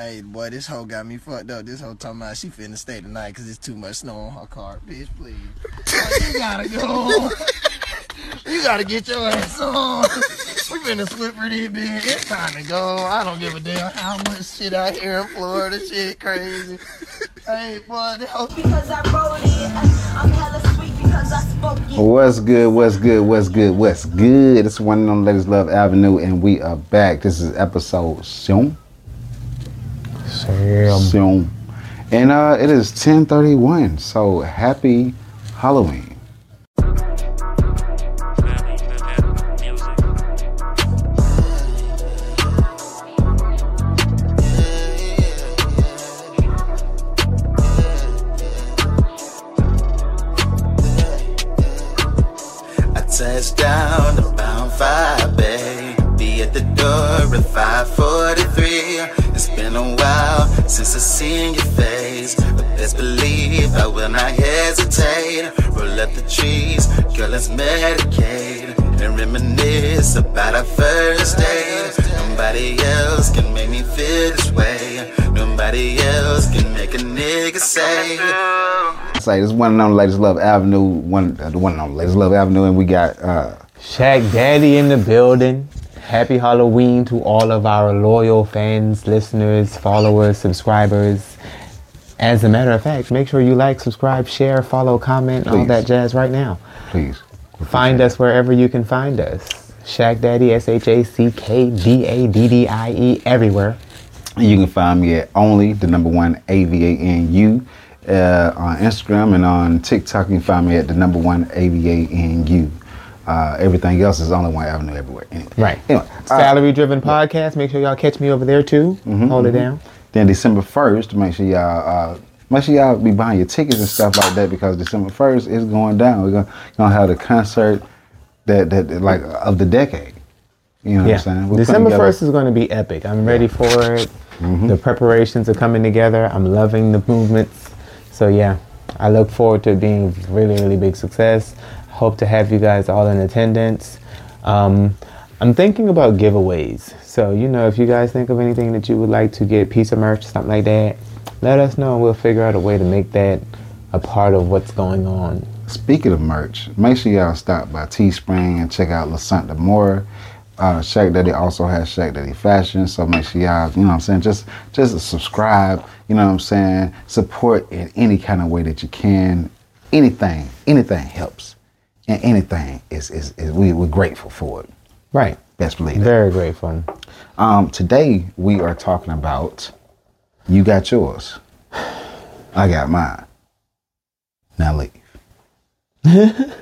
Hey, boy, this hoe got me fucked up. This hoe talking about she finna stay tonight because it's too much snow on her car. Bitch, please. Boy, you gotta go. you gotta get your ass on. We finna split for this bitch. It's time to go. I don't give a damn how much shit out here in Florida. Shit crazy. Hey, boy, the hoe. because I wrote it. I'm hella sweet because I spoke it. What's good? What's good? What's good? What's good? It's one of them Ladies Love Avenue, and we are back. This is episode soon. Sam. Soon. And uh, it is 1031. So happy Halloween. I touched down to bound five, babe. Be at the door at 543. Since I seen your face. But best believe I will not hesitate. Roll up the trees, girl, let's medicate. And reminisce about our first date. Nobody else can make me feel this way. Nobody else can make a nigga say. Say this one and only Ladies Love Avenue, one uh, the one and only Ladies Love Avenue, and we got uh, Shaq Daddy in the building. Happy Halloween to all of our loyal fans, listeners, followers, subscribers. As a matter of fact, make sure you like, subscribe, share, follow, comment, all that jazz right now. please. Find us wherever you can find us. Shaq Daddy, S H A C K D A D D I E, everywhere. You can find me at only the number one A V A N U uh, on Instagram and on TikTok. You can find me at the number one A V A N U. Uh, everything else is only one avenue everywhere. Anyway. Right. Anyway, uh, Salary driven podcast. Make sure y'all catch me over there too. Hold it down. then December first, make sure y'all uh, make sure y'all be buying your tickets and stuff like that because December first is going down. We're gonna, gonna have the concert that that like of the decade. You know Yeah. what I'm saying? We're December first is going to be epic. I'm ready for it. The preparations are coming together. I'm loving the movements. So yeah, I look forward to it being really, really big success. Hope to have you guys all in attendance. Um, I'm thinking about giveaways. So you know, if you guys think of anything that you would like to get, piece of merch, something like that, let us know. We'll figure out a way to make that a part of what's going on. Speaking of merch, make sure y'all stop by Teespring and check out La Santa Mora. Uh, Shaq Daddy also has Shaq Daddy Fashion, so make sure y'all, you know what I'm saying, just just subscribe, you know what I'm saying, support in any kind of way that you can. Anything, anything helps. And anything is, is, is we, we're grateful for it. Right. Best believe it. Very grateful. Um, today we are talking about you got yours. I got mine. Now leave.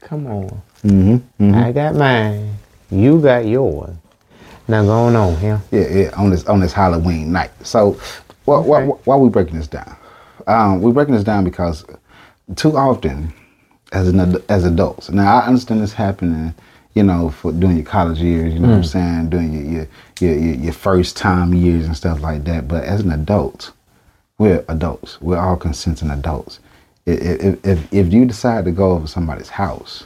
Come on. Mm-hmm. I got mine. You got yours. Now going on here. Yeah, yeah, on this on this Halloween night. So, why why, Okay. why we breaking this down? Um, we're breaking this down because too often, as an ad- as adults. Now I understand this happening, you know, for during your college years. You know what I'm saying? During your your, your your first time years and stuff like that. But as an adult, we're adults. We're all consenting adults. If if if you decide to go over somebody's house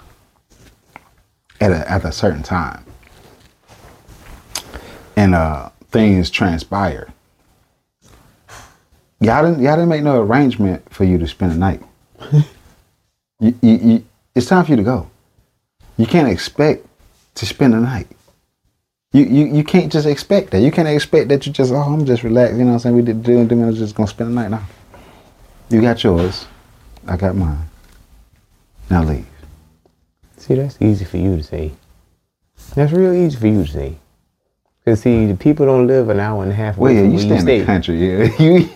at a at a certain time and uh things transpire. Y'all didn't y'all didn't make no arrangement for you to spend the night. you, you, you, it's time for you to go. You can't expect to spend the night. You, you you can't just expect that. You can't expect that you just oh I'm just relaxed. You know what I'm saying? We did do do- I was just gonna spend the night now. You got yours. I got mine. Now leave. See, that's easy for you to say. That's real easy for you to say. Cause see, the people don't live an hour and a half Well, away yeah, you stay in stay. the country. Yeah, you.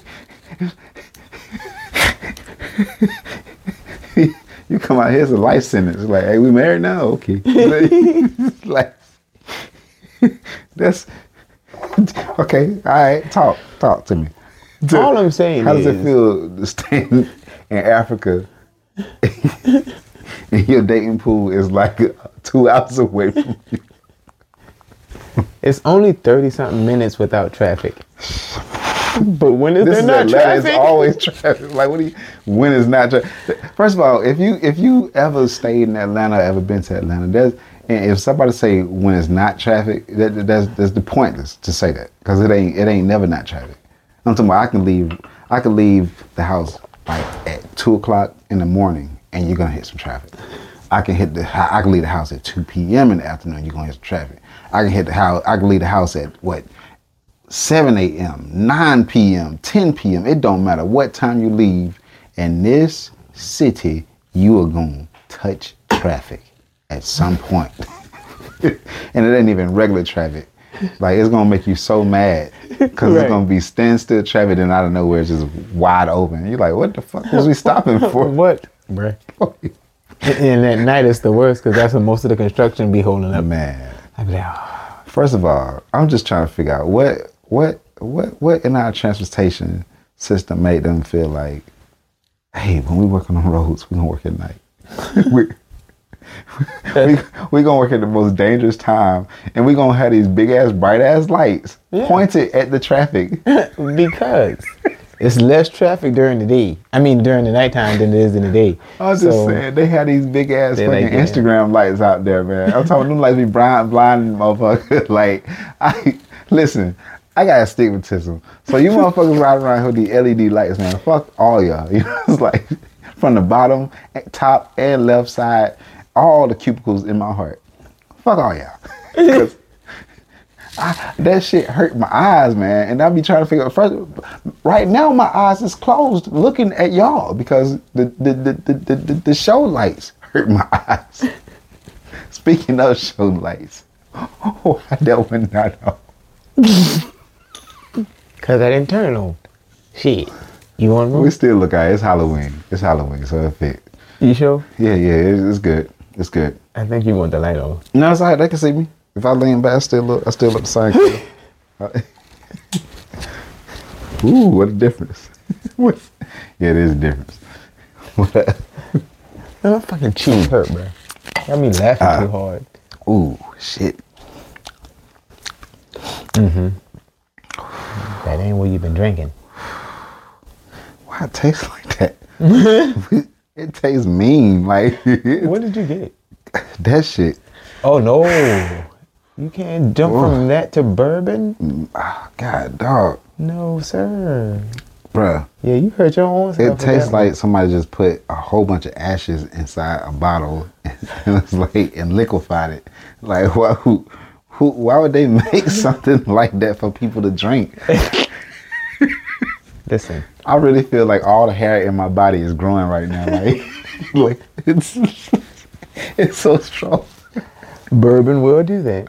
Come out here's a life sentence. Like, hey, we married now? Okay. like, that's okay. All right, talk, talk to me. All I'm saying How does it feel to stay in Africa and your dating pool is like two hours away from you? It's only thirty something minutes without traffic. But when is This there is not Atlanta. It's always traffic. Like, what do you? When is not traffic? First of all, if you if you ever stayed in Atlanta, ever been to Atlanta, there's and if somebody say when it's not traffic, that, that's that's the pointless to say that because it ain't it ain't never not traffic. I'm talking about I can leave. I can leave the house like at two o'clock in the morning, and you're gonna hit some traffic. I can hit the. I can leave the house at two p.m. in the afternoon. You're gonna hit some traffic. I can hit the house. I can leave the house at what 7 a.m., 9 p.m., 10 p.m. It don't matter what time you leave. In this city, you are going to touch traffic at some point. and it ain't even regular traffic. Like, it's going to make you so mad because Right. it's going to be standstill traffic and out of nowhere it's just wide open. You're like, what the fuck was we stopping for? what, bruh? And at night it's the worst because that's when most of the construction be holding up. Man. I be like, "Ah." First of all, I'm just trying to figure out what what what what in our transportation system made them feel like, hey, when we work on the roads, we gonna work at night. we, we we gonna work at the most dangerous time, and we gonna have these big ass bright ass lights Yeah. pointed at the traffic. because it's less traffic during the day. I mean, during the nighttime than it is in the day. I was just saying they had these big ass fucking like. Instagram lights out there, man. I'm talking them lights be blind, blind, motherfucker. like, I listen. I got astigmatism, so you motherfuckers ride around with the LED lights, man. Fuck all y'all. You know, it's like from the bottom, top, and left side, all the cubicles in my heart. Fuck all y'all. I, that shit hurt my eyes, man. And I be trying to figure out first. Right now, my eyes is closed looking at y'all because the the the the, the, the, the show lights hurt my eyes. Speaking of show lights, oh, one not on. Cause I didn't turn on. Shit. You want We still look at it. It's Halloween. It's Halloween, so it fit. You sure? Yeah, yeah, it's, it's good. It's good. I think you want the light on. No, it's alright. They can see me. If I lean back, I still look. I still look the same. Ooh, what a difference! What- yeah, it is a difference. What a- Man, my fucking cheeks hurt, bro. Got me laughing Ah. too hard. Ooh, shit. That ain't what you've been drinking. Why it tastes like that? it tastes mean. Like What did you get? that shit. Oh no. You can't jump from that to bourbon? Ah, God, dog, No, sir. bruh. Yeah, you hurt your own self. It tastes one. like somebody just put a whole bunch of ashes inside a bottle and like and liquefied it. Like why who, who why would they make something like that for people to drink? Listen, I really feel like all the hair in my body is growing right now. Like, like it's it's so strong. bourbon will do that.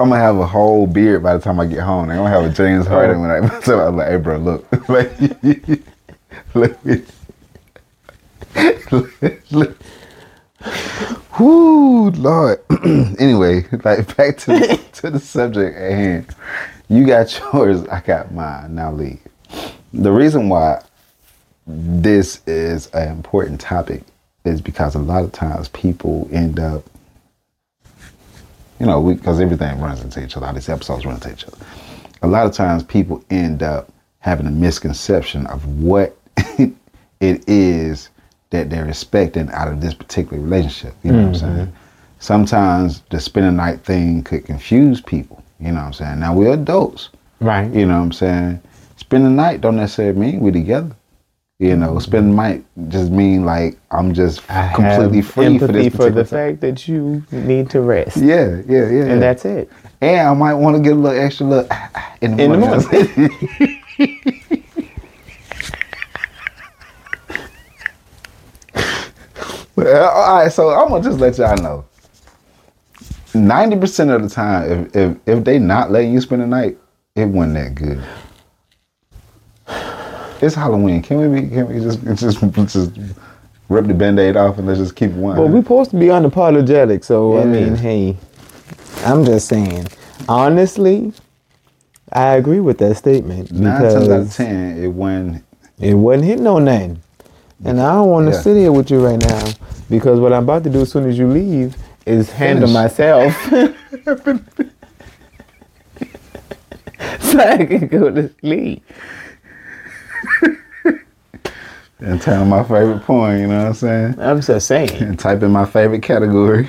I'm gonna have a whole beard by the time I get home. I'm gonna have a James oh. Harden when I so I'm like, hey bro, look. like look, look, look. Whoo, Lord. anyway, like back to the, to the subject at hand. You got yours, I got mine. Now leave. The reason why this is an important topic is because a lot of times people end up you know, because everything runs into each other. All these episodes run into each other. A lot of times people end up having a misconception of what it is that they're expecting out of this particular relationship. You know what I'm mm-hmm. saying? Sometimes the spend a night thing could confuse people. You know what I'm saying? Now we're adults. Right. You know what I'm saying? Spend the night don't necessarily mean we together. You know, mm-hmm. spend the night just mean like I'm just I completely free for this for, the fact that you need to rest. Yeah, yeah, yeah. And that's it. And I might want to get a little extra look in the In the morning. But, uh, all right, so I'm gonna just let y'all know. Ninety percent of the time, if, if if they not letting you spend the night, it wasn't that good. It's Halloween. Can we be? Can we just just just rip the band-aid off and let's just keep it one? Well, we're supposed to be unapologetic, so I mean, hey, I'm just saying. Honestly, I agree with that statement Nine times out of ten, it wasn't. it wasn't hitting on nothing. And I don't want to Yeah. sit here with you right now because what I'm about to do as soon as you leave is handle Finish. myself. so I can go to sleep. And tell my favorite poem, you know what I'm saying? I'm just saying. And type in my favorite category.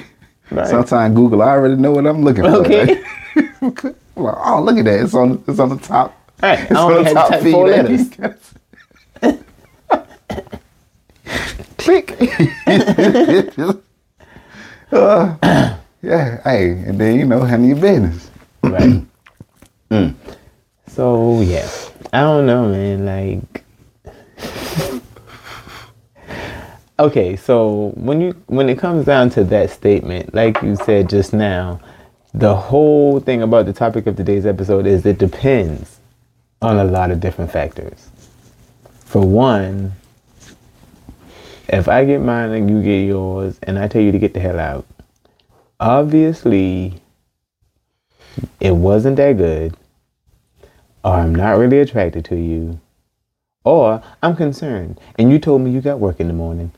Right. Sometimes Google, I already know what I'm looking for. Okay. Oh, look at that. It's on it's on the top Right. I It's on only the had to type feed four letters. Click. Uh, yeah, hey, and then you know, handle your business. Right. So yeah, I don't know, man. Like, okay, so when you when it comes down to that statement, like you said just now, the whole thing about the topic of today's episode is it depends on a lot of different factors. For one, if I get mine and you get yours, and I tell you to get the hell out, obviously it wasn't that good, or I'm not really attracted to you, or I'm concerned and you told me you got work in the morning.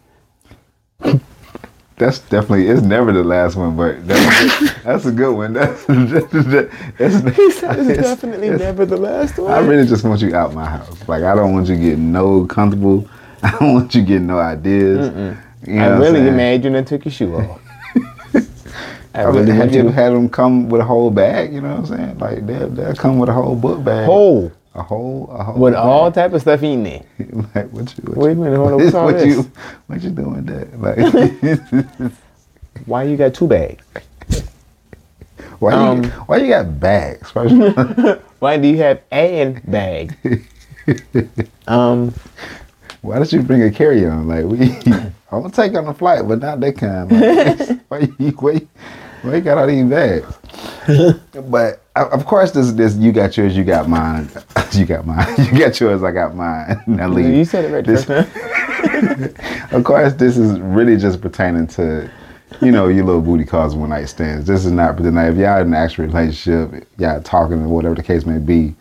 That's definitely it's never the last one, but that's, that's a good one. That's, that's, He said it's it's- definitely never the last one. I really just want you out my house. Like I don't want you getting no comfortable. I don't want you getting no ideas. You know I really get mad you done took your shoe off. I I mean, really have want you ever had them come with a whole bag? You know what I'm saying? Like they'll, they'll come with a whole book bag. whole A whole, a whole. with bag. all type of stuff in there. like what you? What Wait a minute, hold on, what, what's all what this? you? What you doing that? Like, Why you got two bags? why Um, you? Why you got bags? Why do you have an bag? um, why did you bring a carry on? Like we, I'm gonna take on a flight, but not that kind. Like, why you? Why, why you got all these bags? but uh, of course, this this you got yours, you got mine, you got mine, you got yours, I got mine. Now leave. you said it right the This-. Of course, this is really just pertaining to, you know, your little booty calls one night stands. This is not, but then if y'all in an actual relationship, y'all talking or whatever the case may be,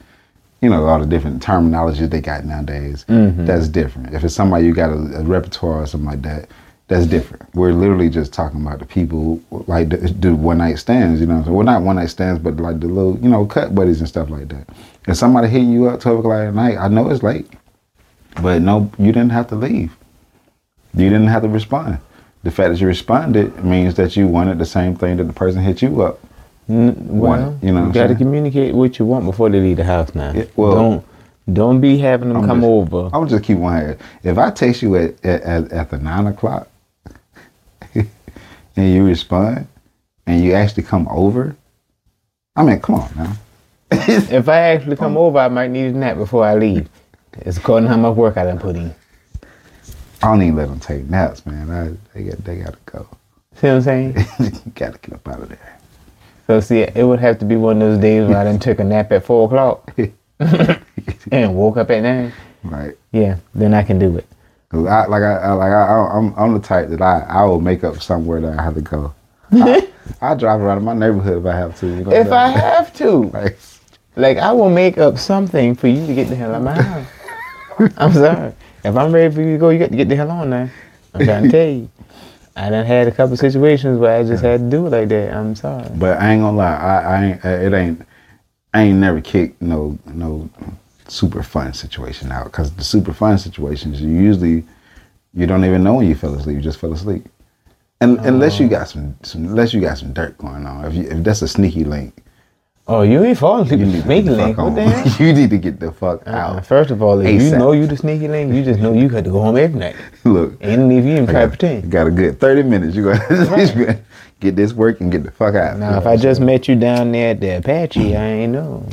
you know, all the different terminology they got nowadays, mm-hmm. that's different. If it's somebody you got a, a repertoire or something like that, that's different. We're literally just talking about the people like the, the one night stands, you know. So well, not one night stands, but like the little, you know, cut buddies and stuff like that. If somebody hitting you up twelve o'clock at night, I know it's late, but no, you didn't have to leave. You didn't have to respond. The fact that you responded means that you wanted the same thing that the person hit you up. Well, you know I'm got to communicate what you want before they leave the house. Now, Yeah, well- don't don't be having them I'm come just- over. I'm just keep one here. If I text you at at, at, at the nine o'clock and you respond and you actually come over, I mean, come on now. If I actually come over, I might need a nap before I leave. It's according to how much work I done put in. I don't even let them take naps, man. I, they got they gotta go. See what I'm saying? gotta get up out of there. So see, it would have to be one of those days where I done took a nap at four o'clock and woke up at nine. Right. Yeah, then I can do it. Cause I like I, I like I, I'm I'm the type that I I will make up somewhere that I have to go. I, I drive around in my neighborhood if I have to. You know If I have to, like, like I will make up something for you to get the hell out of my house. I'm sorry. If I'm ready for you to go, you got to get the hell on now. I'm trying to tell you. I done had a couple situations where I just had to do it like that. I'm sorry. but I ain't gonna lie, I, I ain't uh, it ain't I ain't never kicked no no super fun situation out because the super fun situations you usually you don't even know when you fell asleep. You just fell asleep. And unless you oh. got some, some unless you got some dirt going on, if you, if that's a sneaky link, Oh, you ain't falling asleep. you You to sneaky link. fuck What the hell? you need to get the fuck Uh, out. first of all, if you know you the sneaky link, you just know you got to go home every night. Look, And if you even try to got, got a good 30 minutes. You gotta get this work and get the fuck out. Now, if I just met you down there at the Apache, I ain't know.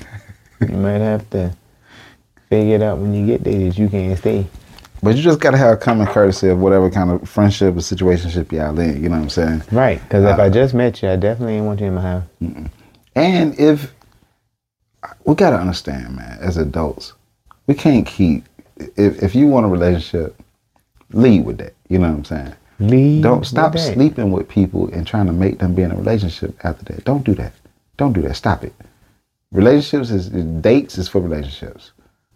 You might have to figure it out when you get there that you can't stay. But you just gotta have a common courtesy of whatever kind of friendship or situationship y'all in. You know what I'm saying? Right, because if Uh, I just met you, I definitely ain't want you in my house. And if we gotta understand, man, as adults, we can't keep. If if you want a relationship, lead with that. You know what I'm saying? Leave. Don't with stop that. sleeping with people and trying to make them be in a relationship after that. Don't do that. Don't do that. Stop it. Relationships is dates is for relationships.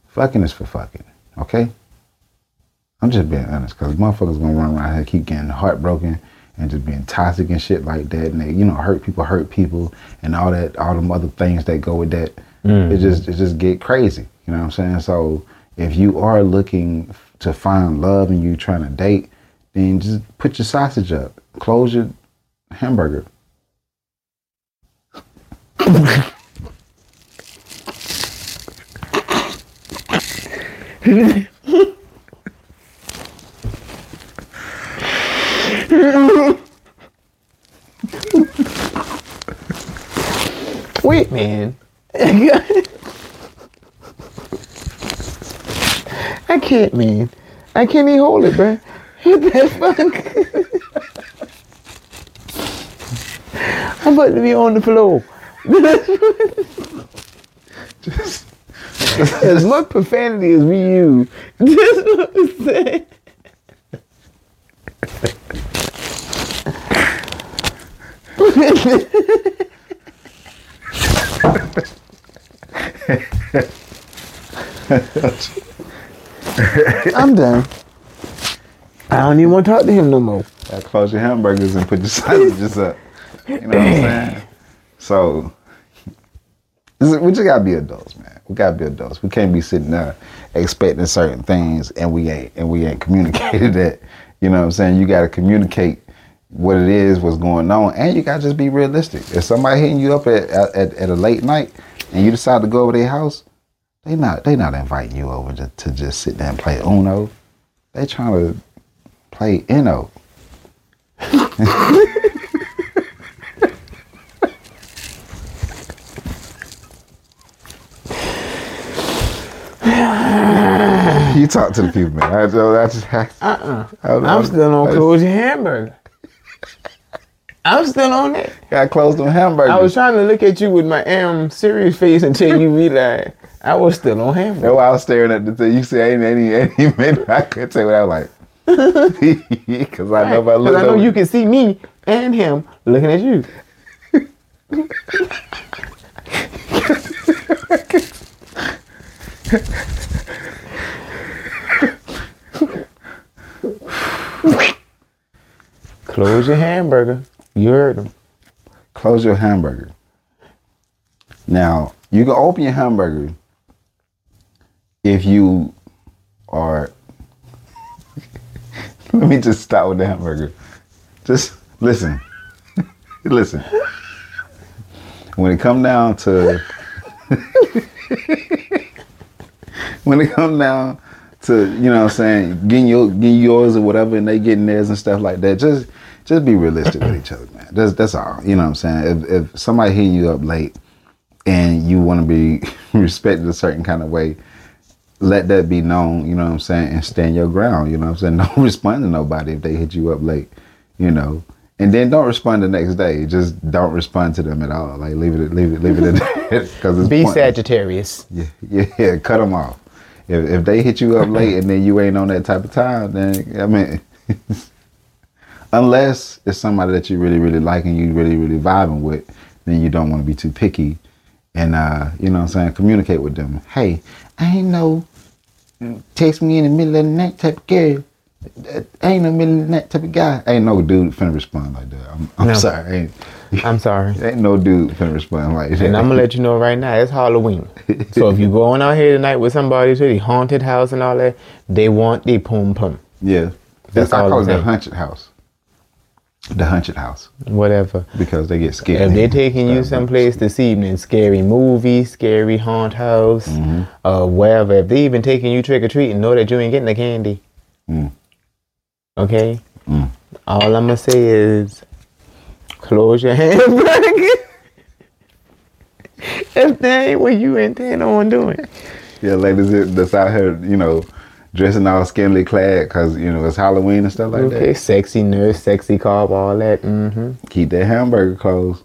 Fucking is for fucking. Okay. I'm just being honest because motherfuckers gonna run around here keep getting heartbroken and just being toxic and shit like that, and they you know hurt people, hurt people, and all that, all them other things that go with that. It mm. just it just get crazy. You know what I'm saying? So if you are looking to find love and you trying to date, then just put your sausage up, close your hamburger. Wait, man. I can't, man. I can't even hold it, bruh. What the fuck? I'm about to be on the floor. as much profanity as we use, just what I'm saying. I'm done. I don't even want to talk to him no more. Gotta close your hamburgers and put your sausages up. You know what I'm saying? So we just gotta be adults, man. We gotta be adults. We can't be sitting there expecting certain things and we ain't and we ain't communicated that. You know what I'm saying? You gotta communicate what it is, what's going on, and you gotta just be realistic. If somebody hitting you up at at, at a late night and you decide to go over their house, they not they not inviting you over to, to just sit there and play Uno. They trying to play Eno. you talk to the people, man. I, I just, I, Uh-uh. I, I, I'm still on your hamburger. I'm still on it. Got closed on hamburgers. I was trying to look at you with my am serious face until you realized I was still on That's hamburger. why I was staring at the thing. You say ain't any any minute. I couldn't tell what I was like. Because I know if I Because look I know over- you can see me and him looking at you. Close your hamburger. You heard him. close your hamburger. Now you can open your hamburger if you are. Let me just start with the hamburger. Just listen, listen. When it come down to, when it come down to, you know what I'm saying, getting your getting yours or whatever, and they getting theirs and stuff like that. Just just be realistic with each other, man. That's that's all. You know what I'm saying? If if somebody hit you up late and you want to be respected a certain kind of way, let that be known, you know what I'm saying, and stand your ground, you know what I'm saying? Don't respond to nobody if they hit you up late, you know. And then don't respond the next day. Just don't respond to them at all. Like leave it, leave it, leave it at that. Because Be pointless. Sagittarius. Yeah, yeah, yeah, cut them off. If if they hit you up late and then you ain't on that type of time, then I mean, unless it's somebody that you really really like and you really really vibing with, then you don't want to be too picky, and uh, you know what I'm saying, communicate with them. Hey, I ain't no text me in the middle of the night type of girl. I ain't no middle of the night type of guy. Ain't no dude finna respond like that. I'm, I'm No. sorry. Ain't, I'm sorry. ain't no dude finna respond like that. And I'm gonna let you know right now, it's Halloween. So if you're going out here tonight with somebody to the haunted house and all that, they want the pum pum. Yeah. That's That's I all call it the haunted house. The haunted house. Whatever. Because they get scared. If they're taking you someplace this evening, scary movie, scary haunt house, Mm-hmm. uh, wherever, if they even taking you trick or treating, know that you ain't getting the candy. Mm. Okay? Mm. All I'm gonna say is close your hamburger. if that ain't what you intend on doing. Yeah, ladies that- that's out here, you know, dressing all scantily clad because, you know, it's Halloween and stuff like Okay, sexy nurse, sexy carb, all that. Mm-hmm. Keep that hamburger closed.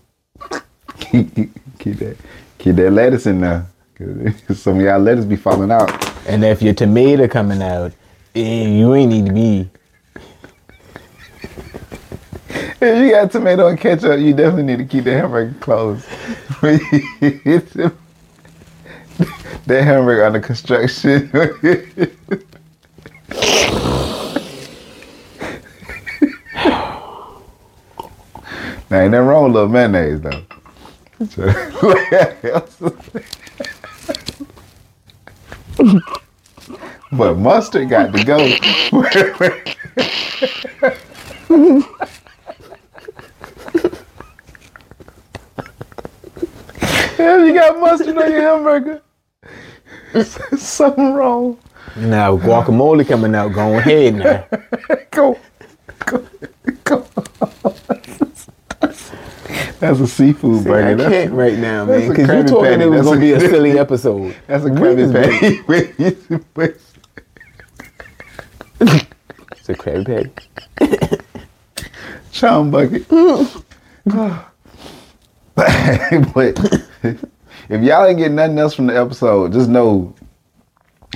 keep, keep that keep that lettuce in there. some of y'all lettuce be falling out. And if your tomato coming out, eh, you ain't need to be. If you got tomato and ketchup, you definitely need to keep the hamburger closed. that hamburger under construction. Now, ain't nothing wrong with a little mayonnaise, though. but mustard got to go. Have you got mustard on your hamburger? Something wrong. Now guacamole coming out. Go ahead now. Go. Go. Go. That's a seafood I burger. That's, can't right now, man, because you Krabby told me it was gonna be a silly episode. that's a What is Krabby Patty. It's a Krabby Patty. Chum bucket. but if y'all ain't getting nothing else from the episode, just know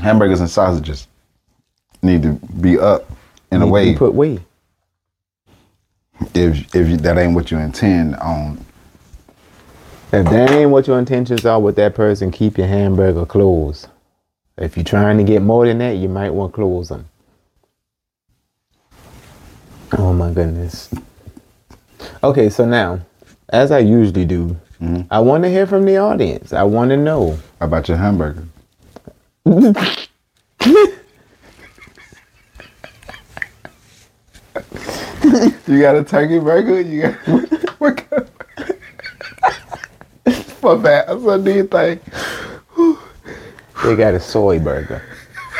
hamburgers and sausages need to be up in a way. You put way. if if you, that ain't what you intend on. If that ain't what your intentions are with that person, keep your hamburger closed. If you're trying to get more than that, you might want to close them. Oh my goodness. Okay, so now, as I usually do, mm-hmm. I want to hear from the audience. I want to know. about your hamburger. you got a turkey burger? You got what kind of My bad. So do you think They got a soy burger.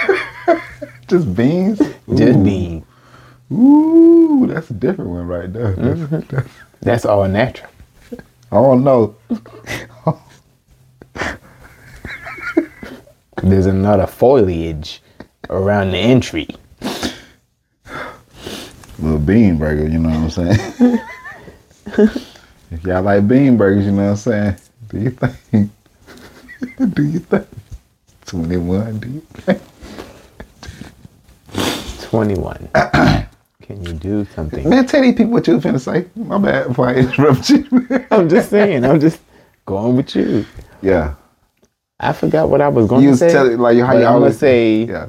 just beans? Just beans. Ooh, that's a different one right there. That's- mm-hmm. that's- That's all natural. I don't know. There's another foliage around the entry. Little bean burger, you know what I'm saying? if y'all like bean burgers, you know what I'm saying? Do you think? do you think? 21, do you think? 21. Can you do something? Man, tell these people what you was finna say. My bad if I interrupt you. I'm just saying. I'm just going with you. yeah. I forgot what I was going You to say. telling like how you I'm gonna always say Yeah.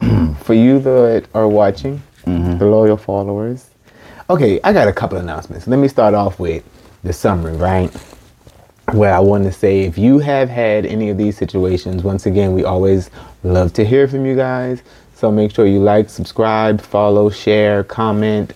for you that are watching, Mm-hmm. the loyal followers. Okay, I got a couple announcements. Let me start off with the summary, right? Where I want to say, if you have had any of these situations, once again, we always love to hear from you guys. So make sure you like, subscribe, follow, share, comment,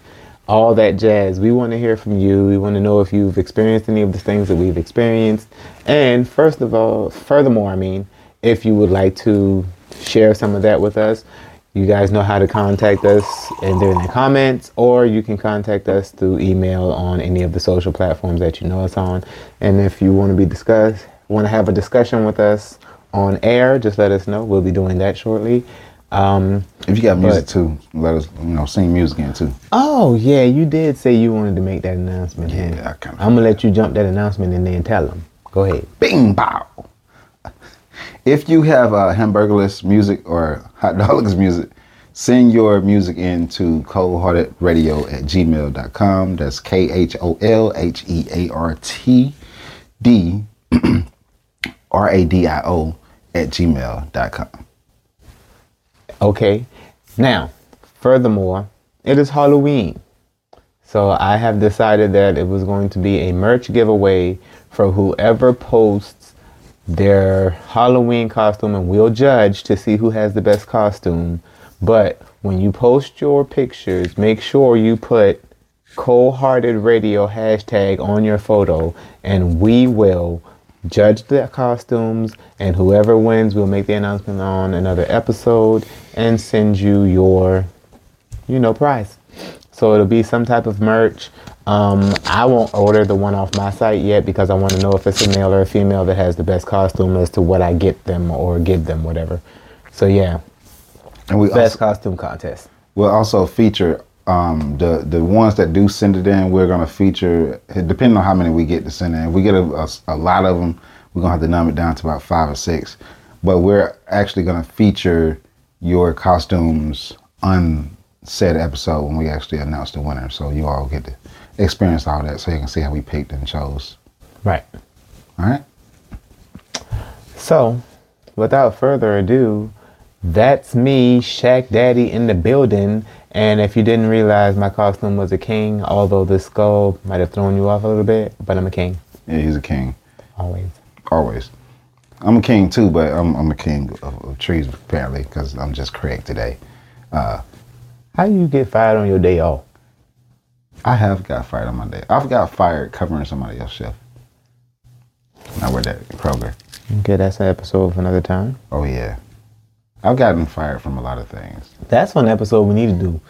all that jazz. We want to hear from you. We want to know if you've experienced any of the things that we've experienced. And first of all, furthermore, I mean, if you would like to share some of that with us, you guys know how to contact us and they're in the comments, or you can contact us through email on any of the social platforms that you know us on. And if you want to be discussed, want to have a discussion with us on air, just let us know. We'll be doing that shortly. Um, If you got music But- too, let us you know sing music in too. oh yeah, you did say you wanted to make that announcement. Yeah, huh? I kinda I'm gonna let you jump that announcement and then tell them. Go ahead. Bing bow. If you have uh, hamburgerless music or hot dogless music, send your music in to coldheartedradio at gmail.com. That's K H O L H E A R T D R A D I O at gmail.com. Okay. Now, furthermore, it is Halloween. So I have decided that it was going to be a merch giveaway for whoever posts their Halloween costume and we'll judge to see who has the best costume. But when you post your pictures, make sure you put Cold Hearted Radio hashtag on your photo and we will judge the costumes and whoever wins we'll make the announcement on another episode and send you your you know prize. So it'll be some type of merch. Um, i won't order the one off my site yet because i want to know if it's a male or a female that has the best costume as to what i get them or give them whatever. So yeah. And we best also, costume contest. We'll also feature um, the the ones that do send it in. We're gonna feature depending on how many we get to send in. If we get a, a, a lot of them, we're gonna have to number it down to about five or six. But we're actually gonna feature your costumes on said episode when we actually announce the winner. So you all get to experience all that, so you can see how we picked and chose. right All right. So, without further ado, that's me, Shaq Daddy, in the building. And if you didn't realize my costume was a king, although the skull might have thrown you off a little bit, but I'm a king, Yeah, he's a king. always. Always. I'm a king too, but I'm, I'm a king of, of trees apparently because I'm just correct today. Uh, How do you get fired on your day off? I have got fired on my day. I've got fired covering somebody else's shift. I worked that Kroger. Okay, that's an episode for another time. Oh yeah, I've gotten fired from a lot of things. That's one episode we need to do.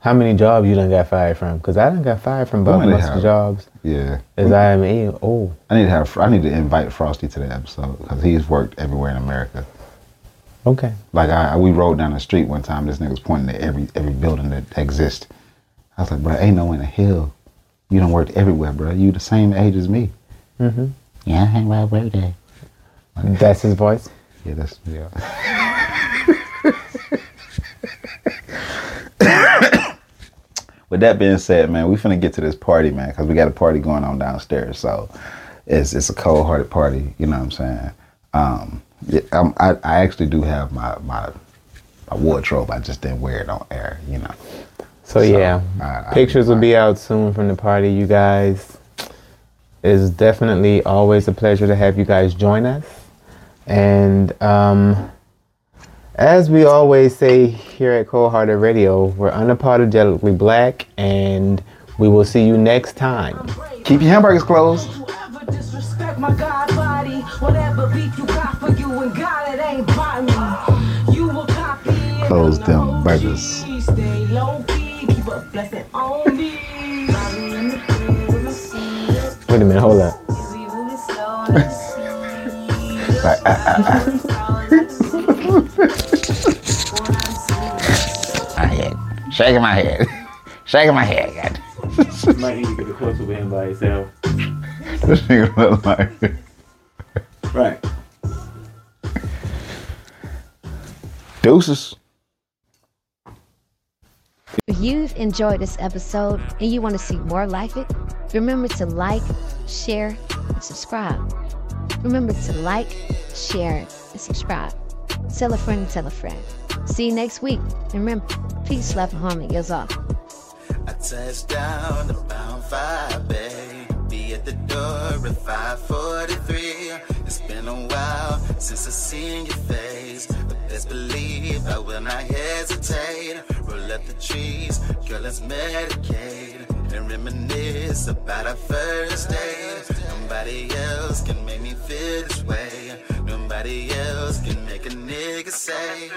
How many jobs you done got fired from? Because I done got fired from many most have? jobs. Yeah, As I am a oh I need to have. I need to invite Frosty to the episode because he's worked everywhere in America. okay. Like I, we rode down the street one time. This nigga was pointing at every every building that exists. I was like, bro, ain't no in the hell you don't work everywhere, bro. You the same age as me. Mm-hmm. Yeah, I hang around every day. That's his voice. Yeah, that's yeah. With that being said, man, we finna get to this party, man, because we got a party going on downstairs. So it's it's a cold hearted party. You know what I'm saying? Um, it, I'm, I I actually do have my my my wardrobe. I just didn't wear it on air. You know. So, yeah, I- I- pictures will be out soon from the party, you guys. It's definitely always a pleasure to have you guys join us. And um, as we always say here at Cold Hearted Radio, we're unapologetically black, and we will see you next time. Keep your hamburgers closed. Whoever disrespect my God body, whatever beef you got for you and God, it ain't by me. You will copy and Close them burgers. key, Stay low key, keep a blessing on me. Riding in the crib with my seat. Wait a minute, hold up. We moving slow and see. Like, ah, shaking my head, shaking my head. God. Might need to get a closer with him by himself. This nigga look like. Right. Deuces. If you've enjoyed this episode and you want to see more like it, remember to like, share, and subscribe. Remember to like, share, and subscribe. Tell a friend, tell a friend. See you next week. And remember, peace, love, and harmony goes off. I touched down bound five. Be at the door at 543. It's been a while since I seen your face. But best believe I will not hesitate. Roll up the trees, girl, let's medicate. And reminisce about our first. Nobody else can make me feel this way. Nobody else can make a nigga say